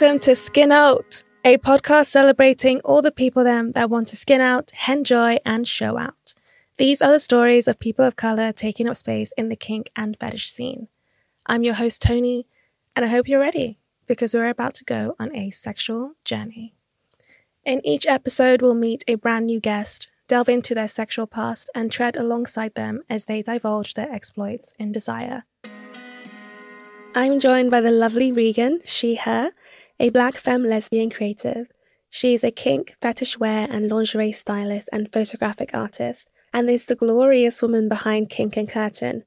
welcome to Skin Out, a podcast celebrating all the people them that want to skin out, enjoy, and show out. These are the stories of people of color taking up space in the kink and fetish scene. I'm your host, Toni, and I hope you're ready because we're about to go on a sexual journey. In each episode, we'll meet a brand new guest, delve into their sexual past, and tread alongside them as they divulge their exploits in desire. I'm joined by the lovely Rhegan, she, her, a black femme lesbian creative. She is a kink, fetish wear, and lingerie stylist and photographic artist, and is the glorious woman behind Kink and Curtain,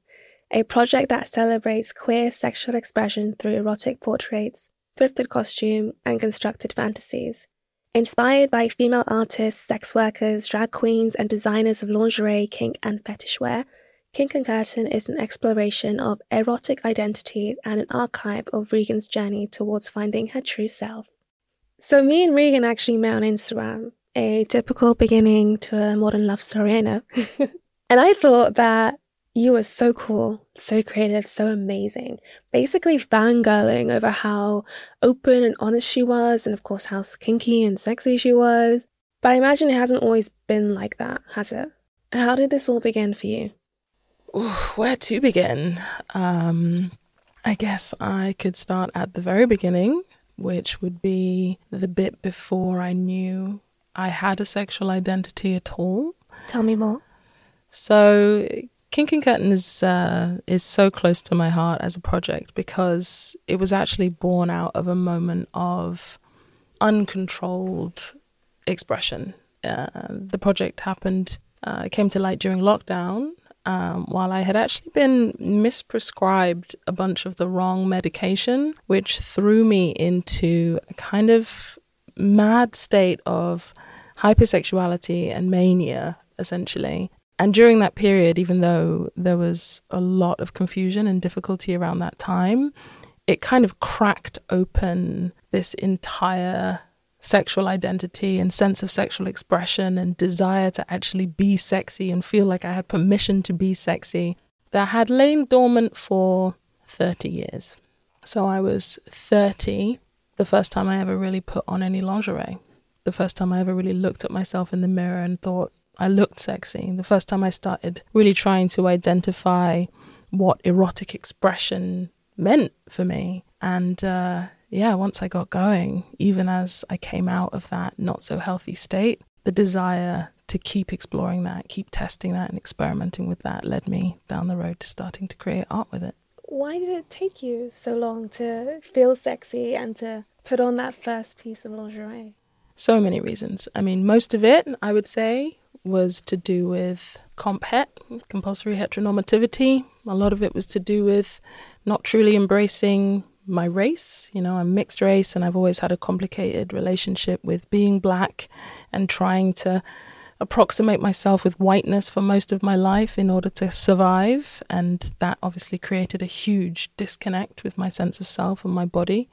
a project that celebrates queer sexual expression through erotic portraits, thrifted costume, and constructed fantasies. Inspired by female artists, sex workers, drag queens, and designers of lingerie, kink, and fetish wear, Kink and Curtain is an exploration of erotic identity and an archive of Rhegan's journey towards finding her true self. So, me and Rhegan actually met on Instagram, a typical beginning to a modern love story, I know. and I thought that you were so cool, so creative, so amazing. Basically, fangirling over how open and honest she was, and of course, how kinky and sexy she was. But I imagine it hasn't always been like that, has it? How did this all begin for you? Ooh, where to begin? Um, I guess I could start at the very beginning, which would be the bit before I knew I had a sexual identity at all. Tell me more. So, Kink and Curtain is uh, is so close to my heart as a project because it was actually born out of a moment of uncontrolled expression. Uh, the project happened, uh, came to light during lockdown, um, while I had actually been misprescribed a bunch of the wrong medication, which threw me into a kind of mad state of hypersexuality and mania, essentially. And during that period, even though there was a lot of confusion and difficulty around that time, it kind of cracked open this entire sexual identity and sense of sexual expression and desire to actually be sexy and feel like I had permission to be sexy that had lain dormant for 30 years. So I was 30 the first time I ever really put on any lingerie. The first time I ever really looked at myself in the mirror and thought I looked sexy. The first time I started really trying to identify what erotic expression meant for me. And uh, yeah, once I got going, even as I came out of that not so healthy state, the desire to keep exploring that, keep testing that, and experimenting with that led me down the road to starting to create art with it. Why did it take you so long to feel sexy and to put on that first piece of lingerie? So many reasons. I mean, most of it, I would say, was to do with comp het, compulsory heteronormativity. A lot of it was to do with not truly embracing my race. You know, I'm mixed race and I've always had a complicated relationship with being black and trying to approximate myself with whiteness for most of my life in order to survive. And that obviously created a huge disconnect with my sense of self and my body.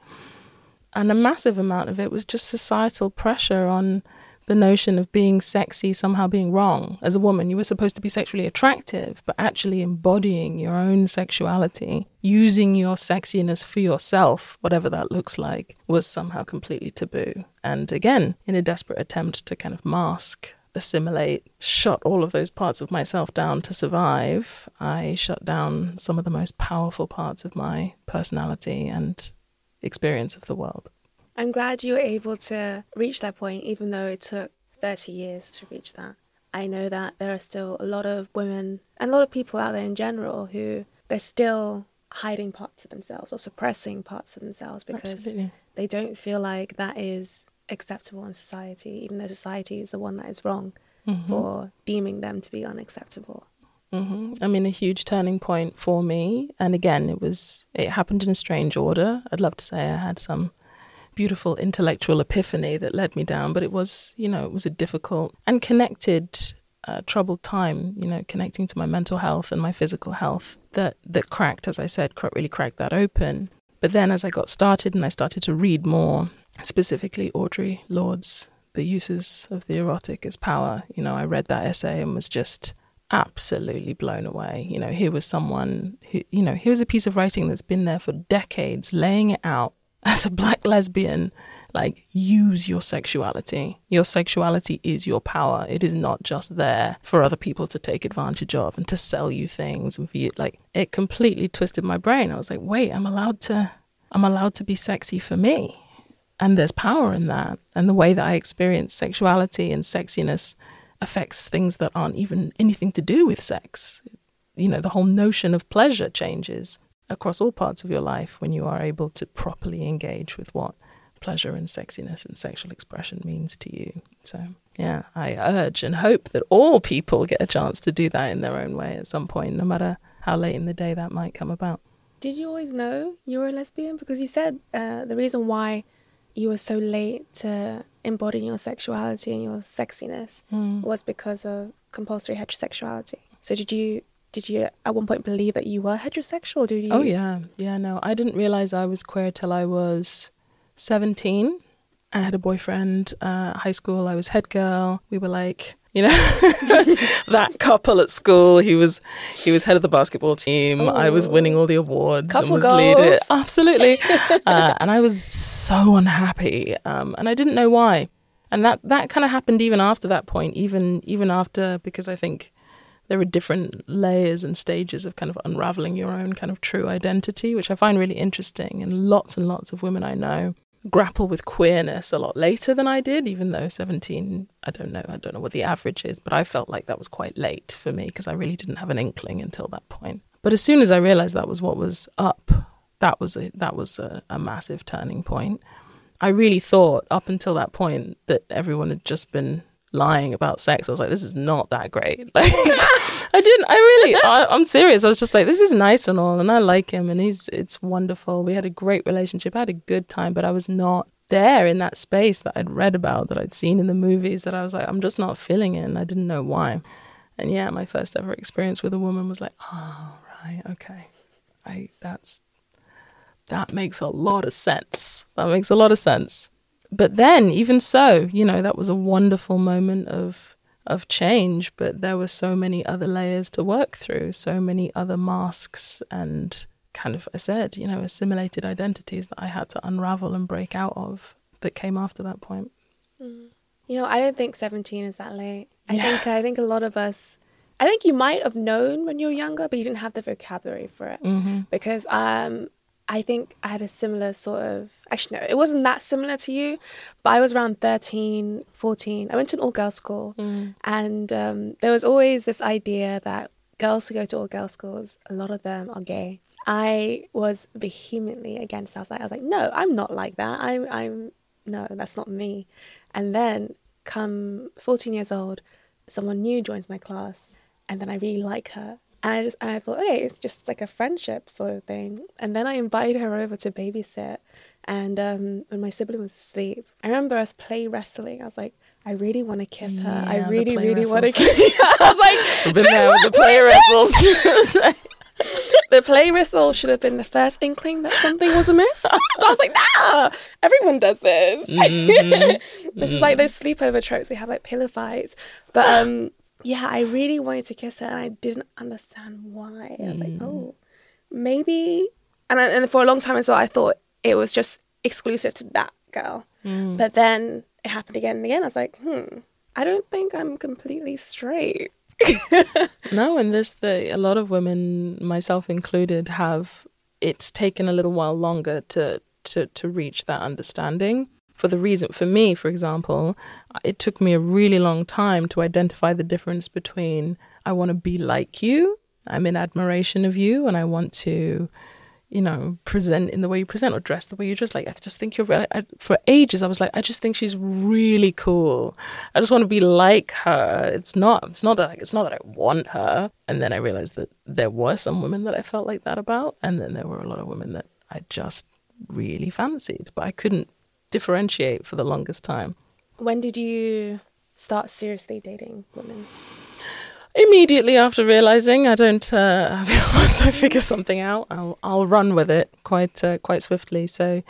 And a massive amount of it was just societal pressure on the notion of being sexy somehow being wrong. As a woman, you were supposed to be sexually attractive, but actually embodying your own sexuality, using your sexiness for yourself, whatever that looks like, was somehow completely taboo. And again, in a desperate attempt to kind of mask, assimilate, shut all of those parts of myself down to survive, I shut down some of the most powerful parts of my personality and experience of the world. I'm glad you were able to reach that point, even though it took 30 years to reach that. I know that there are still a lot of women and a lot of people out there in general who they're still hiding parts of themselves or suppressing parts of themselves because Absolutely. they don't feel like that is acceptable in society, even though society is the one that is wrong mm-hmm. for deeming them to be unacceptable. Mm-hmm. I mean, a huge turning point for me. And again, it was, it happened in a strange order. I'd love to say I had some beautiful intellectual epiphany that led me down, but it was, you know, it was a difficult and connected, uh, troubled time, you know, connecting to my mental health and my physical health that, that cracked, as I said, really cracked that open. But then as I got started and I started to read more, specifically Audre Lorde's The Uses of the Erotic as Power, you know, I read that essay and was just absolutely blown away. You know, here was someone who, you know, here was a piece of writing that's been there for decades, laying it out as a black lesbian, like use your sexuality. Your sexuality is your power. It is not just there for other people to take advantage of and to sell you things and for you like it completely twisted my brain. I was like, wait, I'm allowed to I'm allowed to be sexy for me. And there's power in that. And the way that I experience sexuality and sexiness affects things that aren't even anything to do with sex. You know, the whole notion of pleasure changes across all parts of your life when you are able to properly engage with what pleasure and sexiness and sexual expression means to you. So, yeah, I urge and hope that all people get a chance to do that in their own way at some point, no matter how late in the day that might come about. Did you always know you were a lesbian? Because you said uh, the reason why you were so late to embodying your sexuality and your sexiness Mm. was because of compulsory heterosexuality. So did you did you at one point believe that you were heterosexual? Did you? Oh yeah, yeah. No, I didn't realize I was queer till I was seventeen. I had a boyfriend. Uh, high school, I was head girl. We were like, you know, that couple at school. He was he was head of the basketball team. I was winning all the awards Couple and was goals. Absolutely, uh, and I was so unhappy, um, and I didn't know why. And that that kind of happened even after that point, even even after because I think there are different layers and stages of kind of unraveling your own kind of true identity, which I find really interesting. And lots and lots of women I know grapple with queerness a lot later than I did, even though 17, I don't know, I don't know what the average is, but I felt like that was quite late for me because I really didn't have an inkling until that point. But as soon as I realized that was what was up, that was a, that was a, a massive turning point. I really thought up until that point that everyone had just been lying about sex. I was like, this is not that great. Like, I didn't. I really. I, I'm serious. I was just like, this is nice and all, and I like him, and he's. It's wonderful. We had a great relationship. I had a good time, but I was not there in that space that I'd read about, that I'd seen in the movies. That I was like, I'm just not feeling it, and I didn't know why. And yeah, my first ever experience with a woman was like, oh right, okay, I that's that makes a lot of sense. That makes a lot of sense. But then, even so, you know, that was a wonderful moment of of change. But there were so many other layers to work through, so many other masks and kind of, I said, you know, assimilated identities that I had to unravel and break out of that came after that point. You know, I don't think 17 is that late. I Yeah. think I think a lot of us I think you might have known when you were younger, but you didn't have the vocabulary for it. Mm-hmm. Because um I think I had a similar sort of actually no, it wasn't that similar to you, but I was around 13, 14. I went to an all girls school Mm. and um, there was always this idea that girls who go to all girls schools, a lot of them are gay. I was vehemently against. I was like, I was like, no, I'm not like that. I'm, I'm, no, that's not me. And then, come 14 years old, someone new joins my class, and then I really like her. And I just, I thought, okay, it's just like a friendship sort of thing. And then I invited her over to babysit. And um, when my sibling was asleep, I remember us play wrestling. I was like, I really want to kiss her. Yeah, I the really, play really want to kiss her. I was like, I've been there with the play wrestles. the play whistle should have been the first inkling that something was amiss. I was like, nah, everyone does this. Mm-hmm. this is like those sleepover tropes. We have like pillow fights. But um, yeah, I really wanted to kiss her and I didn't understand why. I was like, Mm. oh, maybe. And, I, and for a long time as well, I thought it was just exclusive to that girl. Mm. But then it happened again and again. I was like, hmm, I don't think I'm completely straight. No, and this the a lot of women, myself included, have it's taken a little while longer to to to reach that understanding. For the reason, for me, for example, it took me a really long time to identify the difference between I want to be like you, I'm in admiration of you, and I want to, you know, present in the way you present or dress the way you dress. Like I just think you're. I, I, for ages, I was like, I just think she's really cool. I just want to be like her. It's not. It's not that. It's not that I want her. And then I realized that there were some women that I felt like that about, and then there were a lot of women that I just really fancied, but I couldn't differentiate for the longest time. When did you start seriously dating women? Immediately after realizing I don't, uh, once I figure something out, I'll I'll run with it quite uh, quite swiftly. So,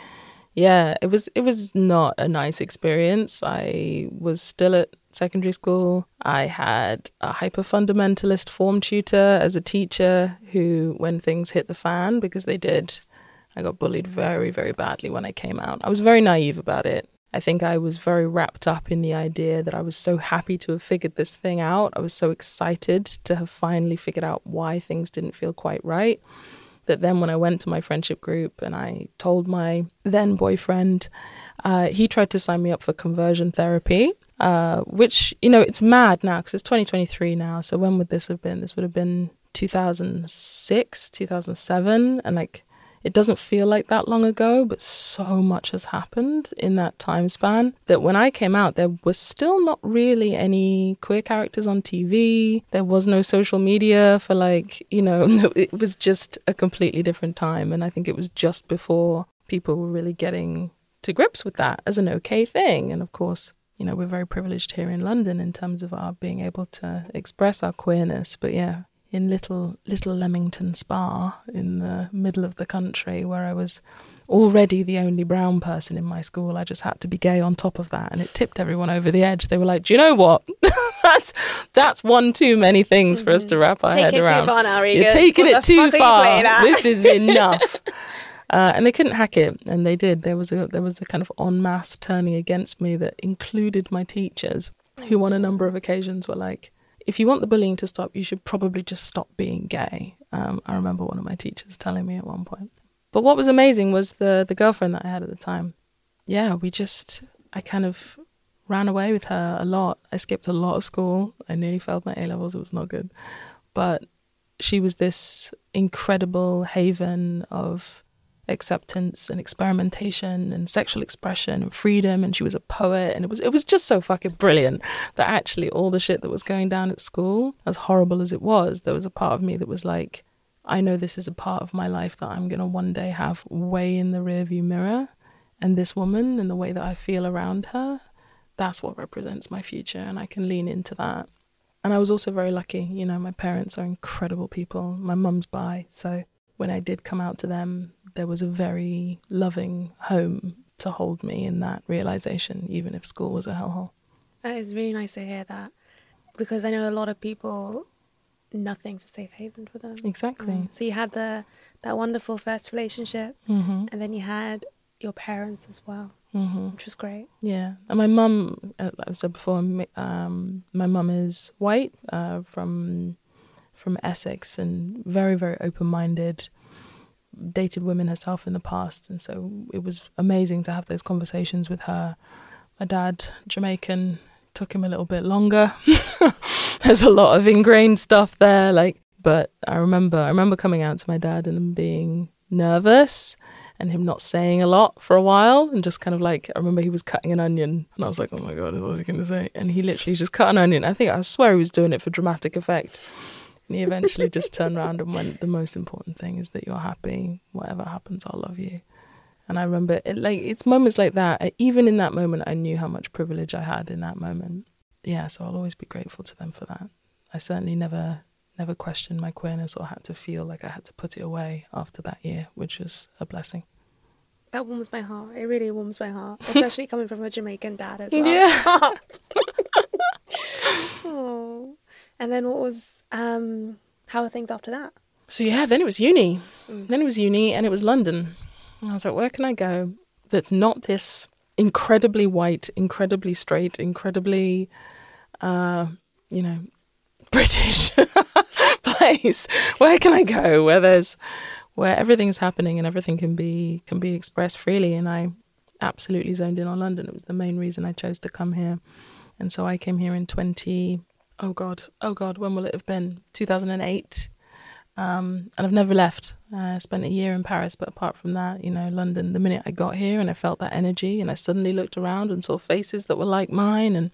yeah, it was it was not a nice experience. I was still at secondary school. I had a hyper fundamentalist form tutor as a teacher who, when things hit the fan, because they did, I got bullied very, very badly when I came out. I was very naive about it. I think I was very wrapped up in the idea that I was so happy to have figured this thing out. I was so excited to have finally figured out why things didn't feel quite right. That then, when I went to my friendship group and I told my then boyfriend, uh, he tried to sign me up for conversion therapy, uh, which, you know, it's mad now because it's 2023 now. So, when would this have been? This would have been 2006, 2007. And like, it doesn't feel like that long ago, but so much has happened in that time span that when I came out, there was still not really any queer characters on TV. There was no social media for like, you know, it was just a completely different time. And I think it was just before people were really getting to grips with that as an okay thing. And of course, you know, we're very privileged here in London in terms of our being able to express our queerness. But yeah, in little little Leamington Spa in the middle of the country where I was already the only brown person in my school. I just had to be gay on top of that, and it tipped everyone over the edge. They were like, "Do you know what? that's that's one too many things mm-hmm. for us to wrap our Take head it around. Too far now, You're taking it too far. This is enough." Uh, and they couldn't hack it, and they did. There was a there was a kind of en masse turning against me that included my teachers, who on a number of occasions were like, if you want the bullying to stop, you should probably just stop being gay. Um, I remember one of my teachers telling me at one point. But what was amazing was the the girlfriend that I had at the time. Yeah, we just I kind of ran away with her a lot. I skipped a lot of school. I nearly failed my A levels. It was not good, but she was this incredible haven of acceptance and experimentation and sexual expression and freedom and she was a poet and it was it was just so fucking brilliant that actually all the shit that was going down at school as horrible as it was there was a part of me that was like I know this is a part of my life that I'm going to one day have way in the rearview mirror and this woman and the way that I feel around her that's what represents my future and I can lean into that. And I was also very lucky you know my parents are incredible people. My mum's bi so when I did come out to them there was a very loving home to hold me in that realization, even if school was a hellhole. It's really nice to hear that because I know a lot of people, nothing's a safe haven for them. Exactly. Um, so you had the that wonderful first relationship, mm-hmm. and then you had your parents as well, mm-hmm. which was great. Yeah, and my mum, uh, like I said before, um, my mum is white uh, from from Essex and very very open minded dated women herself in the past, and so it was amazing to have those conversations with her. My dad, Jamaican, took him a little bit longer. There's a lot of ingrained stuff there, like. But I remember, I remember coming out to my dad and being nervous, and him not saying a lot for a while, and just kind of like I remember he was cutting an onion, and I was like, "Oh my god, what was he going to say?" And he literally just cut an onion. I think I swear he was doing it for dramatic effect. And he eventually just turned around and went, The most important thing is that you're happy. Whatever happens, I'll love you. And I remember it like it's moments like that. Even in that moment, I knew how much privilege I had in that moment. Yeah, so I'll always be grateful to them for that. I certainly never never questioned my queerness or had to feel like I had to put it away after that year, which was a blessing. That warms my heart. It really warms my heart, especially coming from a Jamaican dad as well. Yeah. oh. And then what was um how are things after that? So yeah, then it was uni. Mm. Then it was uni and it was London. And I was like, where can I go that's not this incredibly white, incredibly straight, incredibly uh, you know, British place. Where can I go where there's where everything's happening and everything can be can be expressed freely and I absolutely zoned in on London. It was the main reason I chose to come here. And so I came here in 20 oh god, oh god, when will it have been? 2008. Um, and I've never left. I spent a year in Paris, but apart from that, you know, London, the minute I got here and I felt that energy and I suddenly looked around and saw faces that were like mine and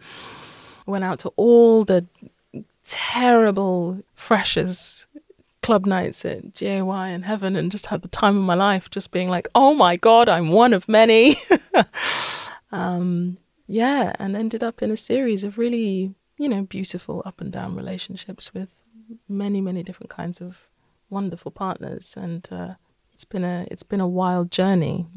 went out to all the terrible freshers club nights at GAY and Heaven and just had the time of my life just being like, oh my God, I'm one of many. um, yeah, and ended up in a series of really you know, beautiful up and down relationships with many, many different kinds of wonderful partners, and uh, it's been a it's been a wild journey.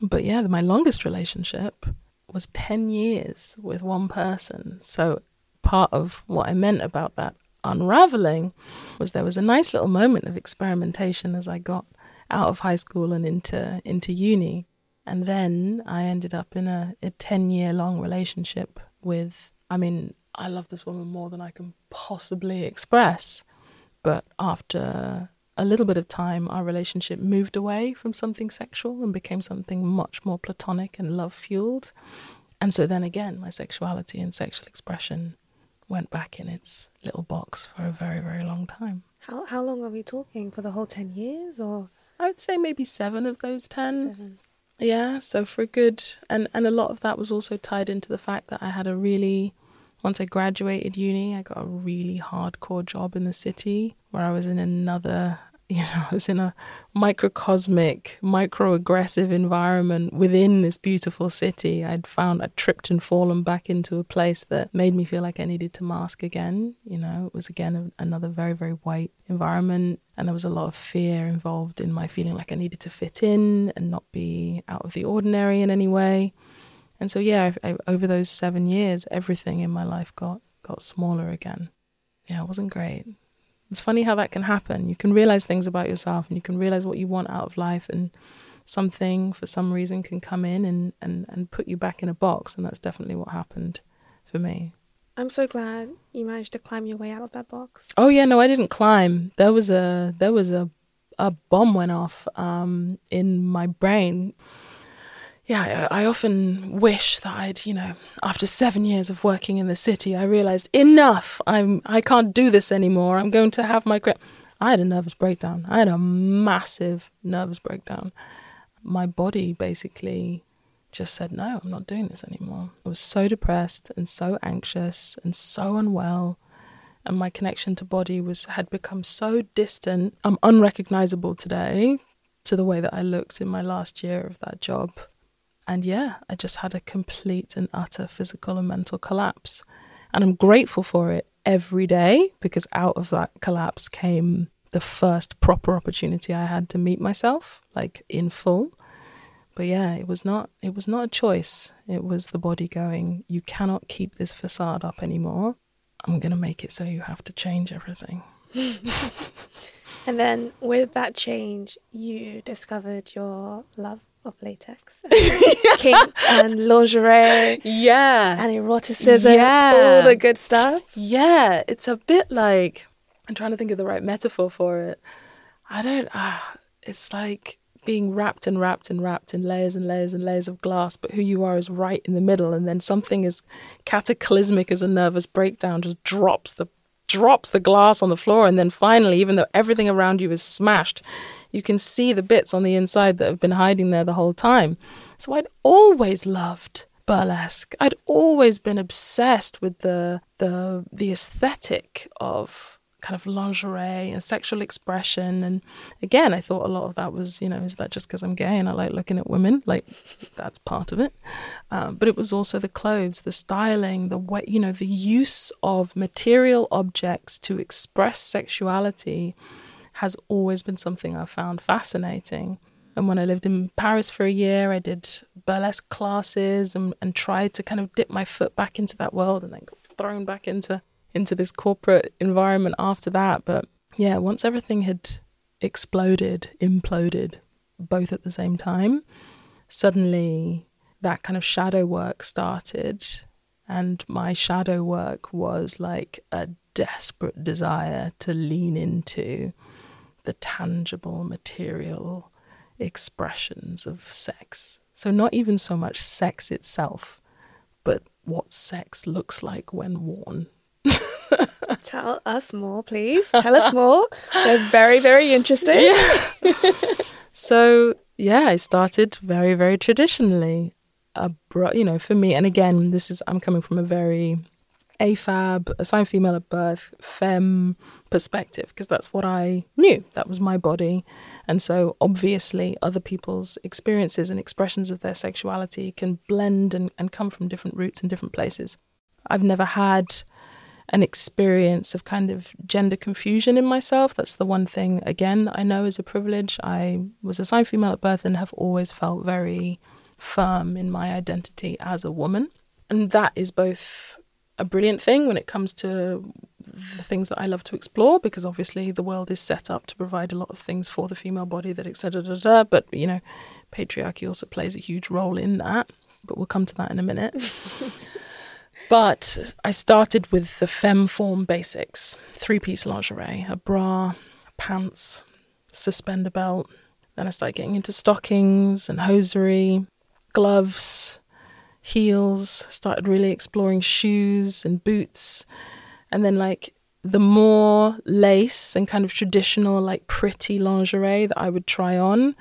But yeah, my longest relationship was ten years with one person. So part of what I meant about that unraveling was there was a nice little moment of experimentation as I got out of high school and into into uni. And then I ended up in a, a 10 year long relationship with, I mean, I love this woman more than I can possibly express. But after a little bit of time, our relationship moved away from something sexual and became something much more platonic and love fueled. And so then again, my sexuality and sexual expression went back in its little box for a very, very long time. How how long are we talking? For the whole ten years, or I would say maybe seven of those ten. seven? Yeah, so for a good and and a lot of that was also tied into the fact that I had a really once I graduated uni, I got a really hardcore job in the city where I was in another, you know, I was in a microcosmic, microaggressive environment within this beautiful city. I'd found I'd tripped and fallen back into a place that made me feel like I needed to mask again. You know, it was again another very, very white environment. And there was a lot of fear involved in my feeling like I needed to fit in and not be out of the ordinary in any way. And so, yeah, I, I, over those seven years, everything in my life got got smaller again. Yeah, it wasn't great. It's funny how that can happen. You can realize things about yourself, and you can realize what you want out of life, and something for some reason can come in and and and put you back in a box, and that's definitely what happened for me. I'm so glad you managed to climb your way out of that box. Oh yeah, no, I didn't climb. There was a there was a a bomb went off um, in my brain yeah, I often wish that I'd, you know, after seven years of working in the city, I realized enough. I'm, I can't do this anymore. I'm going to have my grip. I had a nervous breakdown. I had a massive nervous breakdown. My body basically just said, no, I'm not doing this anymore. I was so depressed and so anxious and so unwell. And my connection to body was had become so distant. I'm unrecognizable today to the way that I looked in my last year of that job. And yeah, I just had a complete and utter physical and mental collapse. And I'm grateful for it every day because out of that collapse came the first proper opportunity I had to meet myself, like in full. But yeah, it was not it was not a choice. It was the body going, you cannot keep this facade up anymore. I'm going to make it so you have to change everything. And then with that change, you discovered your love of latex, kink and lingerie Yeah. and eroticism, Yeah. all the good stuff. Yeah, it's a bit like I'm trying to think of the right metaphor for it. I don't. Ah, it's like being wrapped and wrapped and wrapped in layers and layers and layers of glass, but who you are is right in the middle, and then something as cataclysmic as a nervous breakdown just drops the drops the glass on the floor, and then finally, even though everything around you is smashed, you can see the bits on the inside that have been hiding there the whole time. So I'd always loved burlesque. I'd always been obsessed with the the the aesthetic of kind of lingerie and sexual expression and again I thought a lot of that was you know is that just because I'm gay and I like looking at women like that's part of it um, but it was also the clothes the styling the way you know the use of material objects to express sexuality has always been something I've found fascinating and when I lived in Paris for a year, I did burlesque classes and, and tried to kind of dip my foot back into that world and then got thrown back into into this corporate environment after that. But yeah, once everything had exploded, imploded, both at the same time, suddenly that kind of shadow work started. And my shadow work was like a desperate desire to lean into the tangible material expressions of sex. So, not even so much sex itself, but what sex looks like when worn. Tell us more, please. Tell us more. They're very, very interesting. Yeah. So, yeah, I started very, very traditionally. A bro- you know, for me, and again, this is, I'm coming from a very AFAB, assigned female at birth, femme perspective, because that's what I knew. That was my body. And so obviously, other people's experiences and expressions of their sexuality can blend and, and come from different roots and different places. I've never had an experience of kind of gender confusion in myself. That's the one thing, again, I know is a privilege. I was assigned female at birth and have always felt very firm in my identity as a woman. And that is both a brilliant thing when it comes to the things that I love to explore because obviously the world is set up to provide a lot of things for the female body that etc. But you know, patriarchy also plays a huge role in that. But we'll come to that in a minute. but I started with the femme form basics: three-piece lingerie, a bra, pants, suspender belt. Then I started getting into stockings and hosiery, gloves, heels. Started really exploring shoes and boots and then like the more lace and kind of traditional like pretty lingerie that I would try on,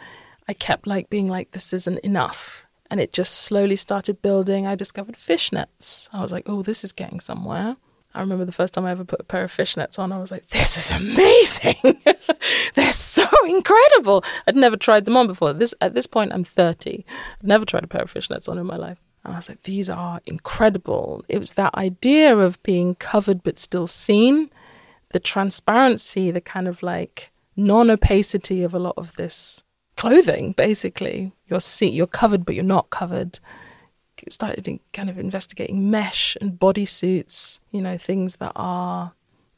I kept like being like this isn't enough. And it just slowly started building. I discovered fishnets. I was like, oh, this is getting somewhere. I remember the first time I ever put a pair of fishnets on, I was like, this is amazing. They're so incredible. I'd never tried them on before. This at this point I'm 30. I'd never tried a pair of fishnets on in my life. And I was like, these are incredible. It was that idea of being covered but still seen, the transparency, the kind of like non opacity of a lot of this clothing, basically. You're, see- you're covered but you're not covered. Started kind of investigating mesh and bodysuits, you know, things that are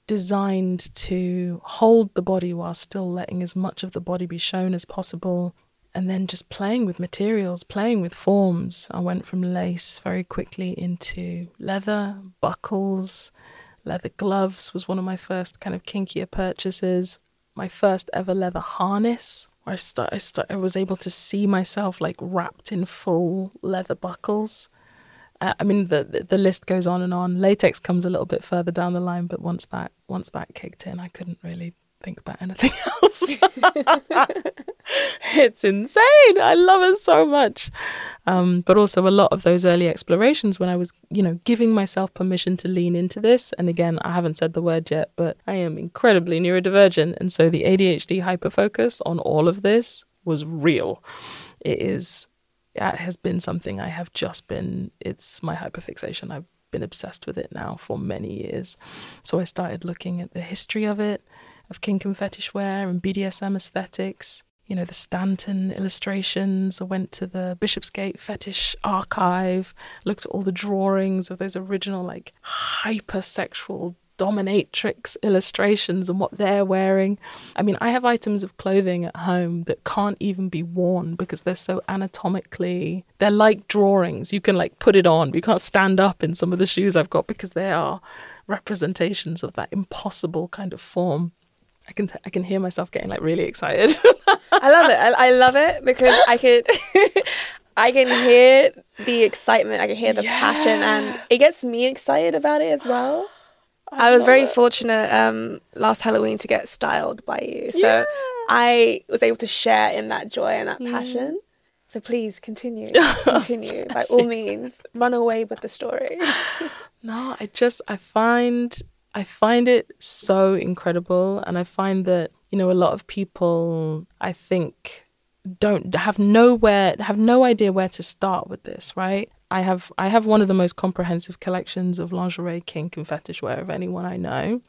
designed to hold the body while still letting as much of the body be shown as possible and then just playing with materials, playing with forms. I went from lace very quickly into leather, buckles, leather gloves was one of my first kind of kinkier purchases. My first ever leather harness, where I, start, I, start, I was able to see myself like wrapped in full leather buckles. Uh, I mean, the the list goes on and on. Latex comes a little bit further down the line, but once that once that kicked in, I couldn't really think about anything else. it's insane. I love it so much. Um, but also a lot of those early explorations when I was, you know, giving myself permission to lean into this. And again, I haven't said the word yet, but I am incredibly neurodivergent. And so the ADHD hyperfocus on all of this was real. It is, it has been something I have just been, it's my hyperfixation. I've been obsessed with it now for many years. So I started looking at the history of it of kink and fetish wear and BDSM aesthetics. You know, the Stanton illustrations. I went to the Bishopsgate Fetish Archive, looked at all the drawings of those original, like, hypersexual dominatrix illustrations and what they're wearing. I mean, I have items of clothing at home that can't even be worn because they're so anatomically, they're like drawings. You can like put it on, but you can't stand up in some of the shoes I've got because they are representations of that impossible kind of form. I can I can hear myself getting like really excited. I love it. I, I, love it because I can I can hear the excitement. I can hear the yeah. passion, and it gets me excited about it as well. I, I was very it. fortunate um, last Halloween to get styled by you, so yeah. I was able to share in that joy and that mm. passion. So please continue, continue by all means. Run away with the story. no, I just I find I find it so incredible. And I find that, you know, a lot of people, I think, don't have nowhere, have no idea where to start with this, right? I have I have one of the most comprehensive collections of lingerie, kink, and fetish wear of anyone I know.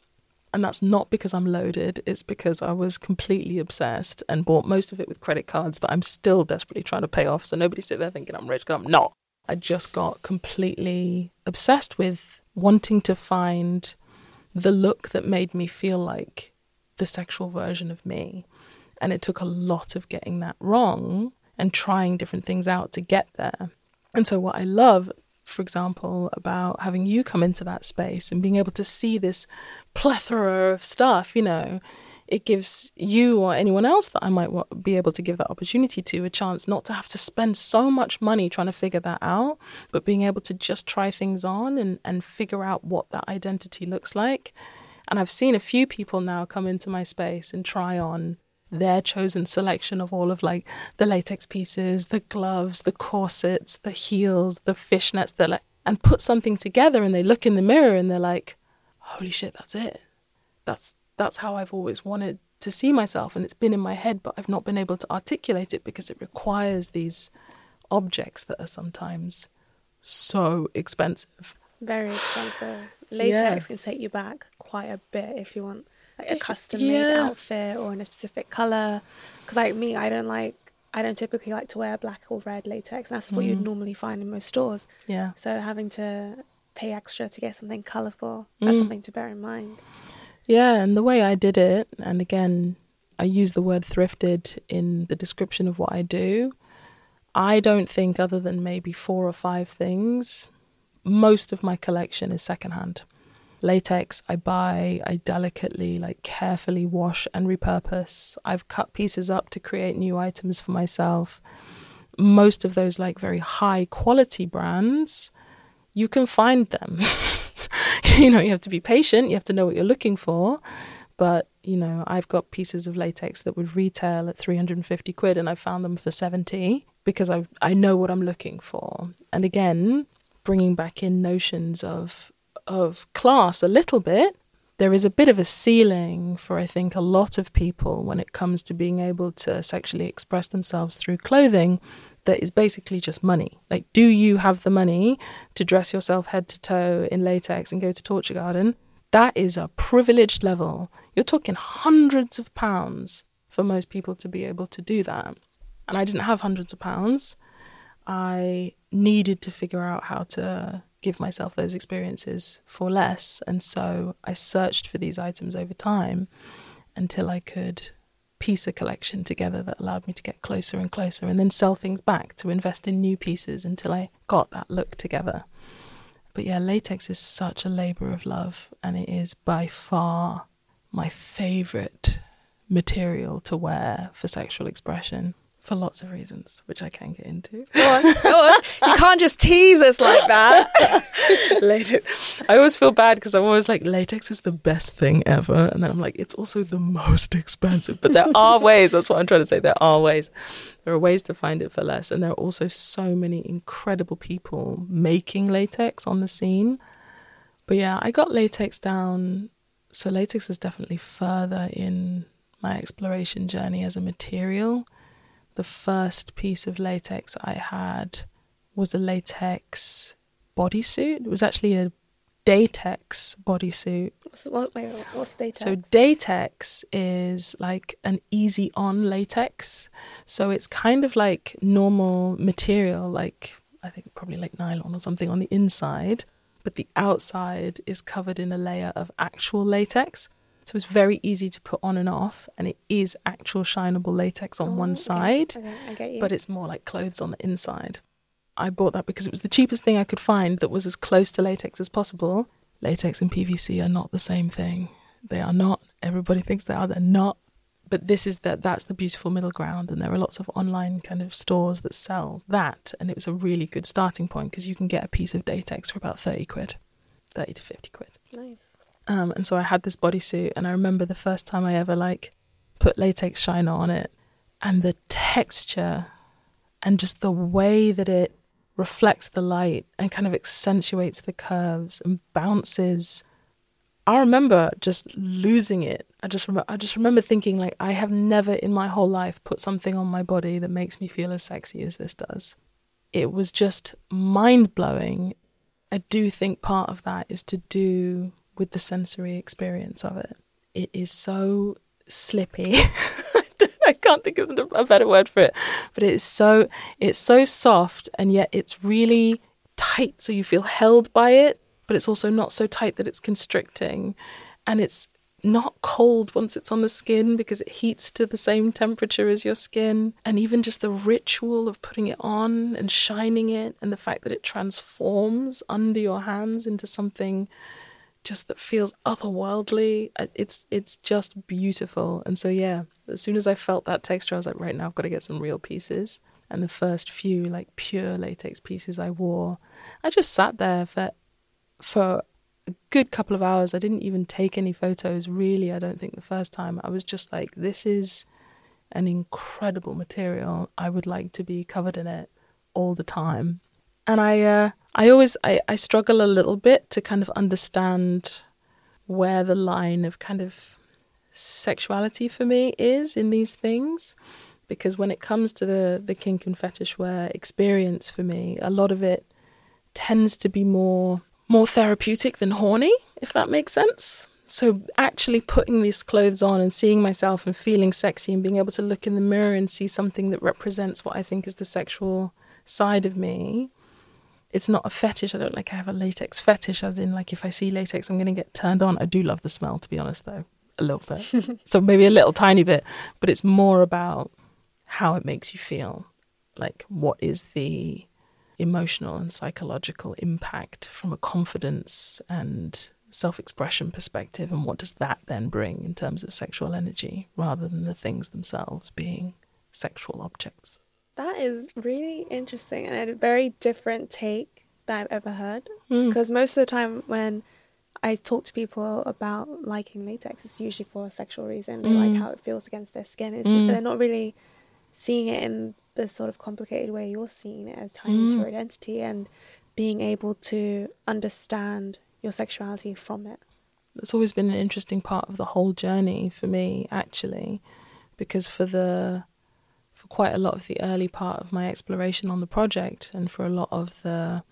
And that's not because I'm loaded, it's because I was completely obsessed and bought most of it with credit cards that I'm still desperately trying to pay off. So nobody sit there thinking I'm rich, I'm not. I just got completely obsessed with wanting to find the look that made me feel like the sexual version of me. And it took a lot of getting that wrong and trying different things out to get there. And so, what I love, for example, about having you come into that space and being able to see this plethora of stuff, you know, it gives you or anyone else that I might be able to give that opportunity to a chance not to have to spend so much money trying to figure that out, but being able to just try things on and, and figure out what that identity looks like. And I've seen a few people now come into my space and try on their chosen selection of all of like the latex pieces, the gloves, the corsets, the heels, the fishnets, the like, and put something together and they look in the mirror and they're like, holy shit, that's it. That's that's how I've always wanted to see myself. And it's been in my head, but I've not been able to articulate it because it requires these objects that are sometimes so expensive. Very expensive. Latex yeah. can set you back quite a bit if you want like a custom made yeah. outfit or in a specific color. Because like me, I don't like I don't typically like to wear black or red latex. That's what mm. you'd normally find in most stores. Yeah. So having to pay extra to get something colourful. That's Mm. something to bear in mind. Yeah, and the way I did it, and again, I use the word thrifted in the description of what I do. I don't think, other than maybe four or five things, most of my collection is secondhand. Latex, I buy, I delicately, like carefully wash and repurpose. I've cut pieces up to create new items for myself. Most of those, like very high quality brands, you can find them. you know, you have to be patient, you have to know what you're looking for. But, you know, I've got pieces of latex that would retail at 350 quid and I found them for 70 because I I know what I'm looking for. And again, bringing back in notions of of class a little bit, there is a bit of a ceiling for I think a lot of people when it comes to being able to sexually express themselves through clothing that is basically just money. Like, do you have the money to dress yourself head to toe in latex and go to Torture Garden? That is a privileged level. You're talking hundreds of pounds for most people to be able to do that. And I didn't have hundreds of pounds. I needed to figure out how to give myself those experiences for less. And so I searched for these items over time until I could piece a collection together that allowed me to get closer and closer and then sell things back to invest in new pieces until I got that look together. But yeah, latex is such a labor of love and it is by far my favorite material to wear for sexual expression for lots of reasons, which I can get into. Go on, go on. You can't just tease us like that. latex. I always feel bad because I'm always like, latex is the best thing ever. And then I'm like, it's also the most expensive. But there are ways. That's what I'm trying to say. There are ways. There are ways to find it for less. And there are also so many incredible people making latex on the scene. But yeah, I got latex down. So latex was definitely further in my exploration journey as a material. The first piece of latex I had was a latex bodysuit. It was actually a Datex bodysuit. What's, what, wait, what's data? So Datex is like an easy on latex. So it's kind of like normal material, like I think probably like nylon or something on the inside, but the outside is covered in a layer of actual latex. So it's very easy to put on and off, and it is actual shinable latex on Oh, one okay, side Okay, I get you. but it's more like clothes on the inside. I bought that because it was the cheapest thing I could find that was as close to latex as possible. Latex and PVC are not the same thing. They are not. Everybody thinks they are. They're not. But this is that. That's the beautiful middle ground, and there are lots of online kind of stores that sell that, and it was a really good starting point because you can get a piece of Datex for about thirty quid, thirty to fifty quid. nice. Um, and so I had this bodysuit, and I remember the first time I ever like put latex shiner on it, and the texture, and just the way that it reflects the light and kind of accentuates the curves and bounces. I remember just losing it. I just remember, I just remember thinking like I have never in my whole life put something on my body that makes me feel as sexy as this does. It was just mind blowing. I do think part of that is to do with the sensory experience of it. It is so slippy. I can't think of a better word for it, but it's so it's so soft and yet it's really tight, so you feel held by it, but it's also not so tight that it's constricting, and it's not cold once it's on the skin because it heats to the same temperature as your skin. And even just the ritual of putting it on and shining it, and the fact that it transforms under your hands into something just that feels otherworldly. uh, It's it's just beautiful. And so yeah, as soon as I felt that texture, I was like, right now I've got to get some real pieces. And the first few like pure latex pieces I wore, I just sat there for for a good couple of hours. I didn't even take any photos really, I don't think the first time. I was just like, this is an incredible material. I would like to be covered in it all the time. And I uh I always I, I struggle a little bit to kind of understand where the line of kind of sexuality for me is in these things. Because when it comes to the, the kink and fetish wear experience for me, a lot of it tends to be more more therapeutic than horny, if that makes sense. So actually putting these clothes on and seeing myself and feeling sexy and being able to look in the mirror and see something that represents what I think is the sexual side of me it's not a fetish. I don't like I have a latex fetish, as in like if I see latex, I'm going to get turned on. I do love the smell, to be honest, though, a little bit. so maybe a little tiny bit, but it's more about how it makes you feel. Like, what is the emotional and psychological impact from a confidence and self expression perspective, and what does that then bring in terms of sexual energy rather than the things themselves being sexual objects? That is really interesting and a very different take that I've ever heard. Mm. Because most of the time when I talk to people about liking latex, it's usually for a sexual reason. They like Mm. how it feels against their skin. It's, Mm. They're not really seeing it in the sort of complicated way you're seeing it as tying into Mm. your identity and being able to understand your sexuality from it. That's always been an interesting part of the whole journey for me, actually, because for the for quite a lot of the early part of my exploration on the project, and for a lot of the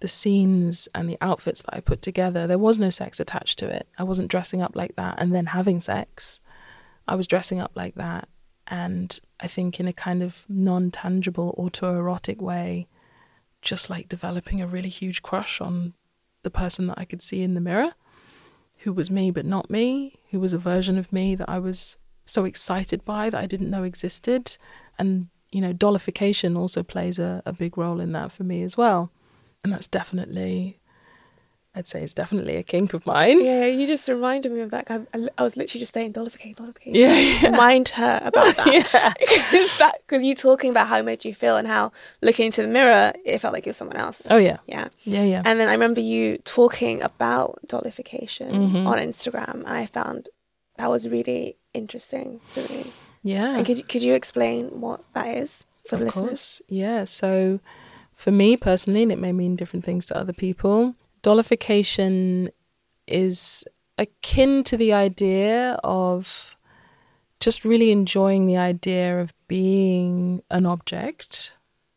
the scenes and the outfits that I put together, there was no sex attached to it. I wasn't dressing up like that and then having sex. I was dressing up like that, and I think in a kind of non tangible, autoerotic way, just like developing a really huge crush on the person that I could see in the mirror who was me but not me, who was a version of me that I was so excited by that I didn't know existed. And, you know, dollification also plays a, a big role in that for me as well. And that's definitely, I'd say it's definitely a kink of mine. Yeah, you just reminded me of that. I, I, was literally just saying dollification, dollification. Yeah, yeah. Remind her about that. Yeah. Because you talking about how it made you feel and how looking into the mirror it felt like you were someone else. Oh, yeah. Yeah. Yeah, yeah. And then I remember you talking about dollification Mhm. on Instagram, and I found that was really interesting for me. Yeah. And could you, could you explain what that is for the listeners? course. Yeah. So for me personally, and it may mean different things to other people, dollification is akin to the idea of just really enjoying the idea of being an object.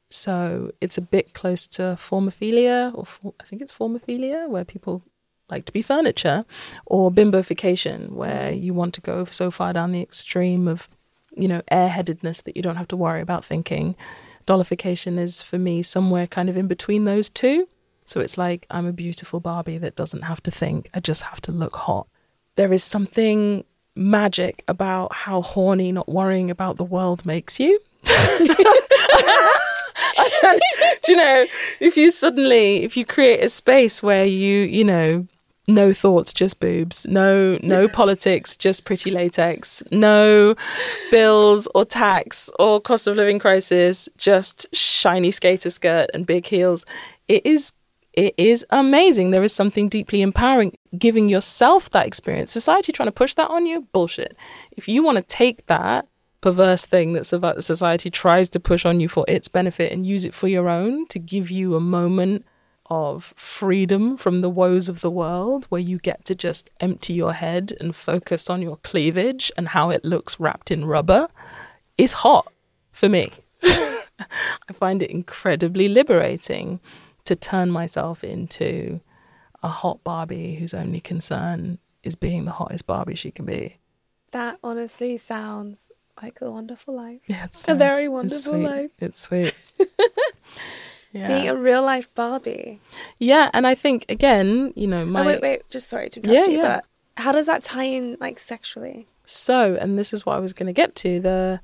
So it's a bit close to formophilia, or for, I think it's formophilia, where people like to be furniture, or bimbofication, where you want to go so far down the extreme of, you know, airheadedness that you don't have to worry about thinking. Dollification is for me somewhere kind of in between those two. So it's like I'm a beautiful Barbie that doesn't have to think, I just have to look hot. There is something magic about how horny not worrying about the world makes you. Do you know, if you suddenly, if you create a space where you, you know, no thoughts, just boobs, no, no politics, just pretty latex, no bills or tax or cost of living crisis, just shiny skater skirt and big heels. It is, it is amazing. There is something deeply empowering. Giving yourself that experience. Society trying to push that on you, bullshit. If you want to take that perverse thing that society tries to push on you for its benefit and use it for your own to give you a moment of freedom from the woes of the world where you get to just empty your head and focus on your cleavage and how it looks wrapped in rubber is hot for me. I find it incredibly liberating to turn myself into a hot Barbie whose only concern is being the hottest Barbie she can be. That honestly sounds like a wonderful life. Yeah, it's A very wonderful sweet. life. It's sweet. yeah. Being a real life Barbie. yeah, and I think again, you know, my oh wait, wait, just sorry to interrupt Yeah, you, yeah. but how does that tie in like sexually? So, and this is what I was going to get to the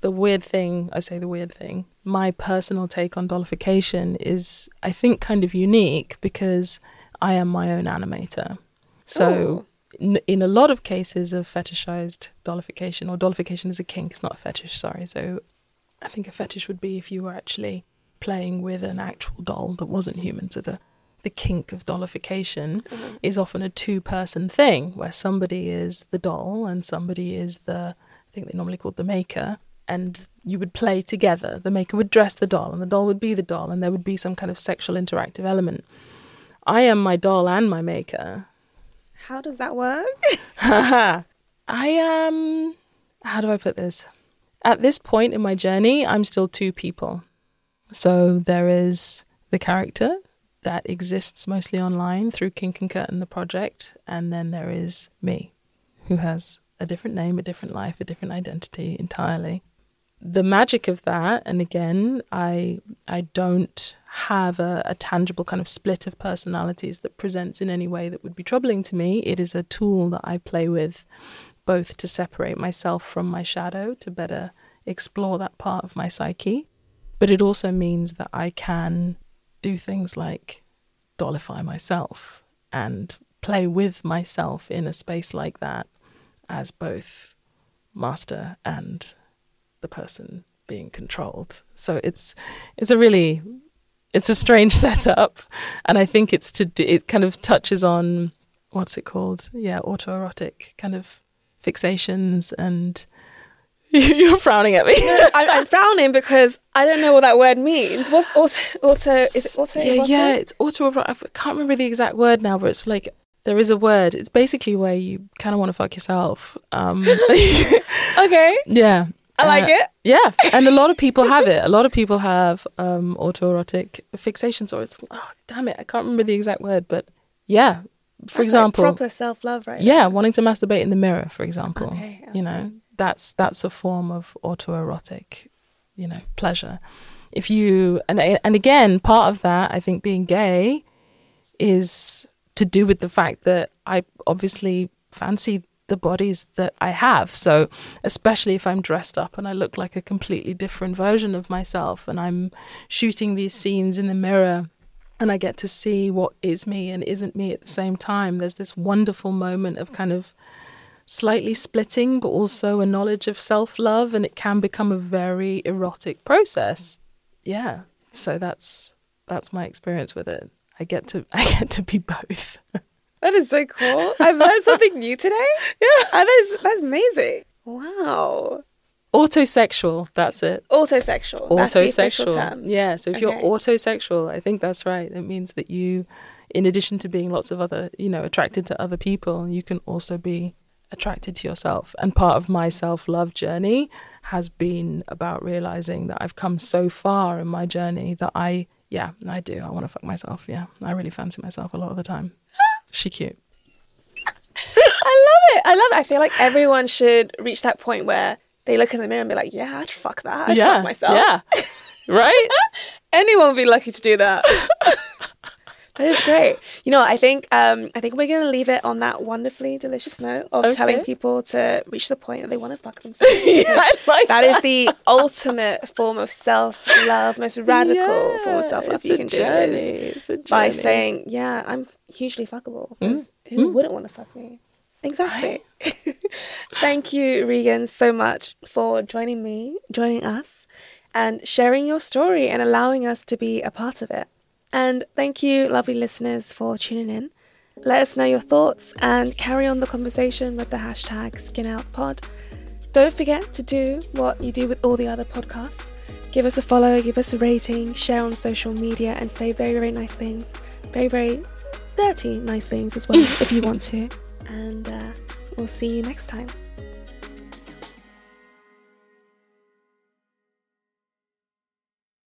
the weird thing. I say the weird thing. My personal take on dollification is, I think, kind of unique because I am my own animator. So, in, in a lot of cases of fetishized dollification, or dollification is a kink, it's not a fetish. Sorry. So, I think a fetish would be if you were actually playing with an actual doll that wasn't human. So the the kink of dollification Mhm. is often a two person thing where somebody is the doll and somebody is the I think they normally called the maker and you would play together. The maker would dress the doll and the doll would be the doll and there would be some kind of sexual interactive element. I am my doll and my maker. How does that work? I am how do I put this? At this point in my journey, I'm still two people. So there is the character that exists mostly online through Kink and Curtain, the project, and then there is me, who has a different name, a different life, a different identity entirely. The magic of that, and again, I I don't have a, a, tangible kind of split of personalities that presents in any way that would be troubling to me. It is a tool that I play with both to separate myself from my shadow, to better explore that part of my psyche, but it also means that I can do things like dollify myself and play with myself in a space like that as both master and the person being controlled. So it's it's a really it's a strange setup, and I think it's to do, it kind of touches on what's it called? Yeah, autoerotic kind of fixations and you're frowning at me. no, I'm, I'm, frowning because I don't know what that word means. What's auto? Auto? Is it auto? Yeah, yeah, it's auto. I can't remember the exact word now, but it's like there is a word. It's basically where you kind of want to fuck yourself. Um, okay. Yeah. I like uh, it. Yeah, and a lot of people have it. A lot of people have um, autoerotic fixations, or it's oh damn it, I can't remember the exact word, but yeah. For That's example, like proper self love, right? Yeah, wanting to masturbate in the mirror, for example. Okay, okay. You know, that's that's a form of autoerotic, you know, pleasure. If you and and again, part of that, I think, being gay, is to do with the fact that I obviously fancy the bodies that I have. So, especially if I'm dressed up and I look like a completely different version of myself, and I'm shooting these scenes in the mirror and I get to see what is me and isn't me at the same time, there's this wonderful moment of kind of slightly splitting, but also a knowledge of self love, and it can become a very erotic process. Yeah. So that's that's my experience with it. I get to I get to be both. That is so cool. I've learned something new today. Yeah. And that is, that's amazing. Wow. Autosexual, that's it. Autosexual. Autosexual. Yeah. So if okay. you're autosexual, I think that's right. It means that you, in addition to being lots of other, you know, attracted to other people, you can also be attracted to yourself. And part of my self love journey has been about realizing that I've come so far in my journey that I, yeah, I do. I want to fuck myself. Yeah. I really fancy myself a lot of the time. She cute. I love it. I love it. I feel like everyone should reach that point where they look in the mirror and be like, "Yeah, I'd fuck that. I'd yeah, fuck myself." Yeah, right. Anyone would be lucky to do that. That is great. You know, I think um, I think we're gonna leave it on that wonderfully delicious note of okay. telling people to reach the point that they want to fuck themselves. yeah, like that, that is the ultimate form of self love, most radical yeah, form of self love you can journey. do is by saying, "Yeah, I'm hugely fuckable." Mm. Who mm. wouldn't want to fuck me? Exactly. Right. Thank you, Rhegan, so much for joining me, joining us, and sharing your story and allowing us to be a part of it. And thank you, lovely listeners, for tuning in. Let us know your thoughts and carry on the conversation with the hashtag SkinOutPod. Don't forget to do what you do with all the other podcasts. Give us a follow, give us a rating, share on social media, and say very, very nice things. Very, very dirty nice things as well, if you want to. And uh, we'll see you next time.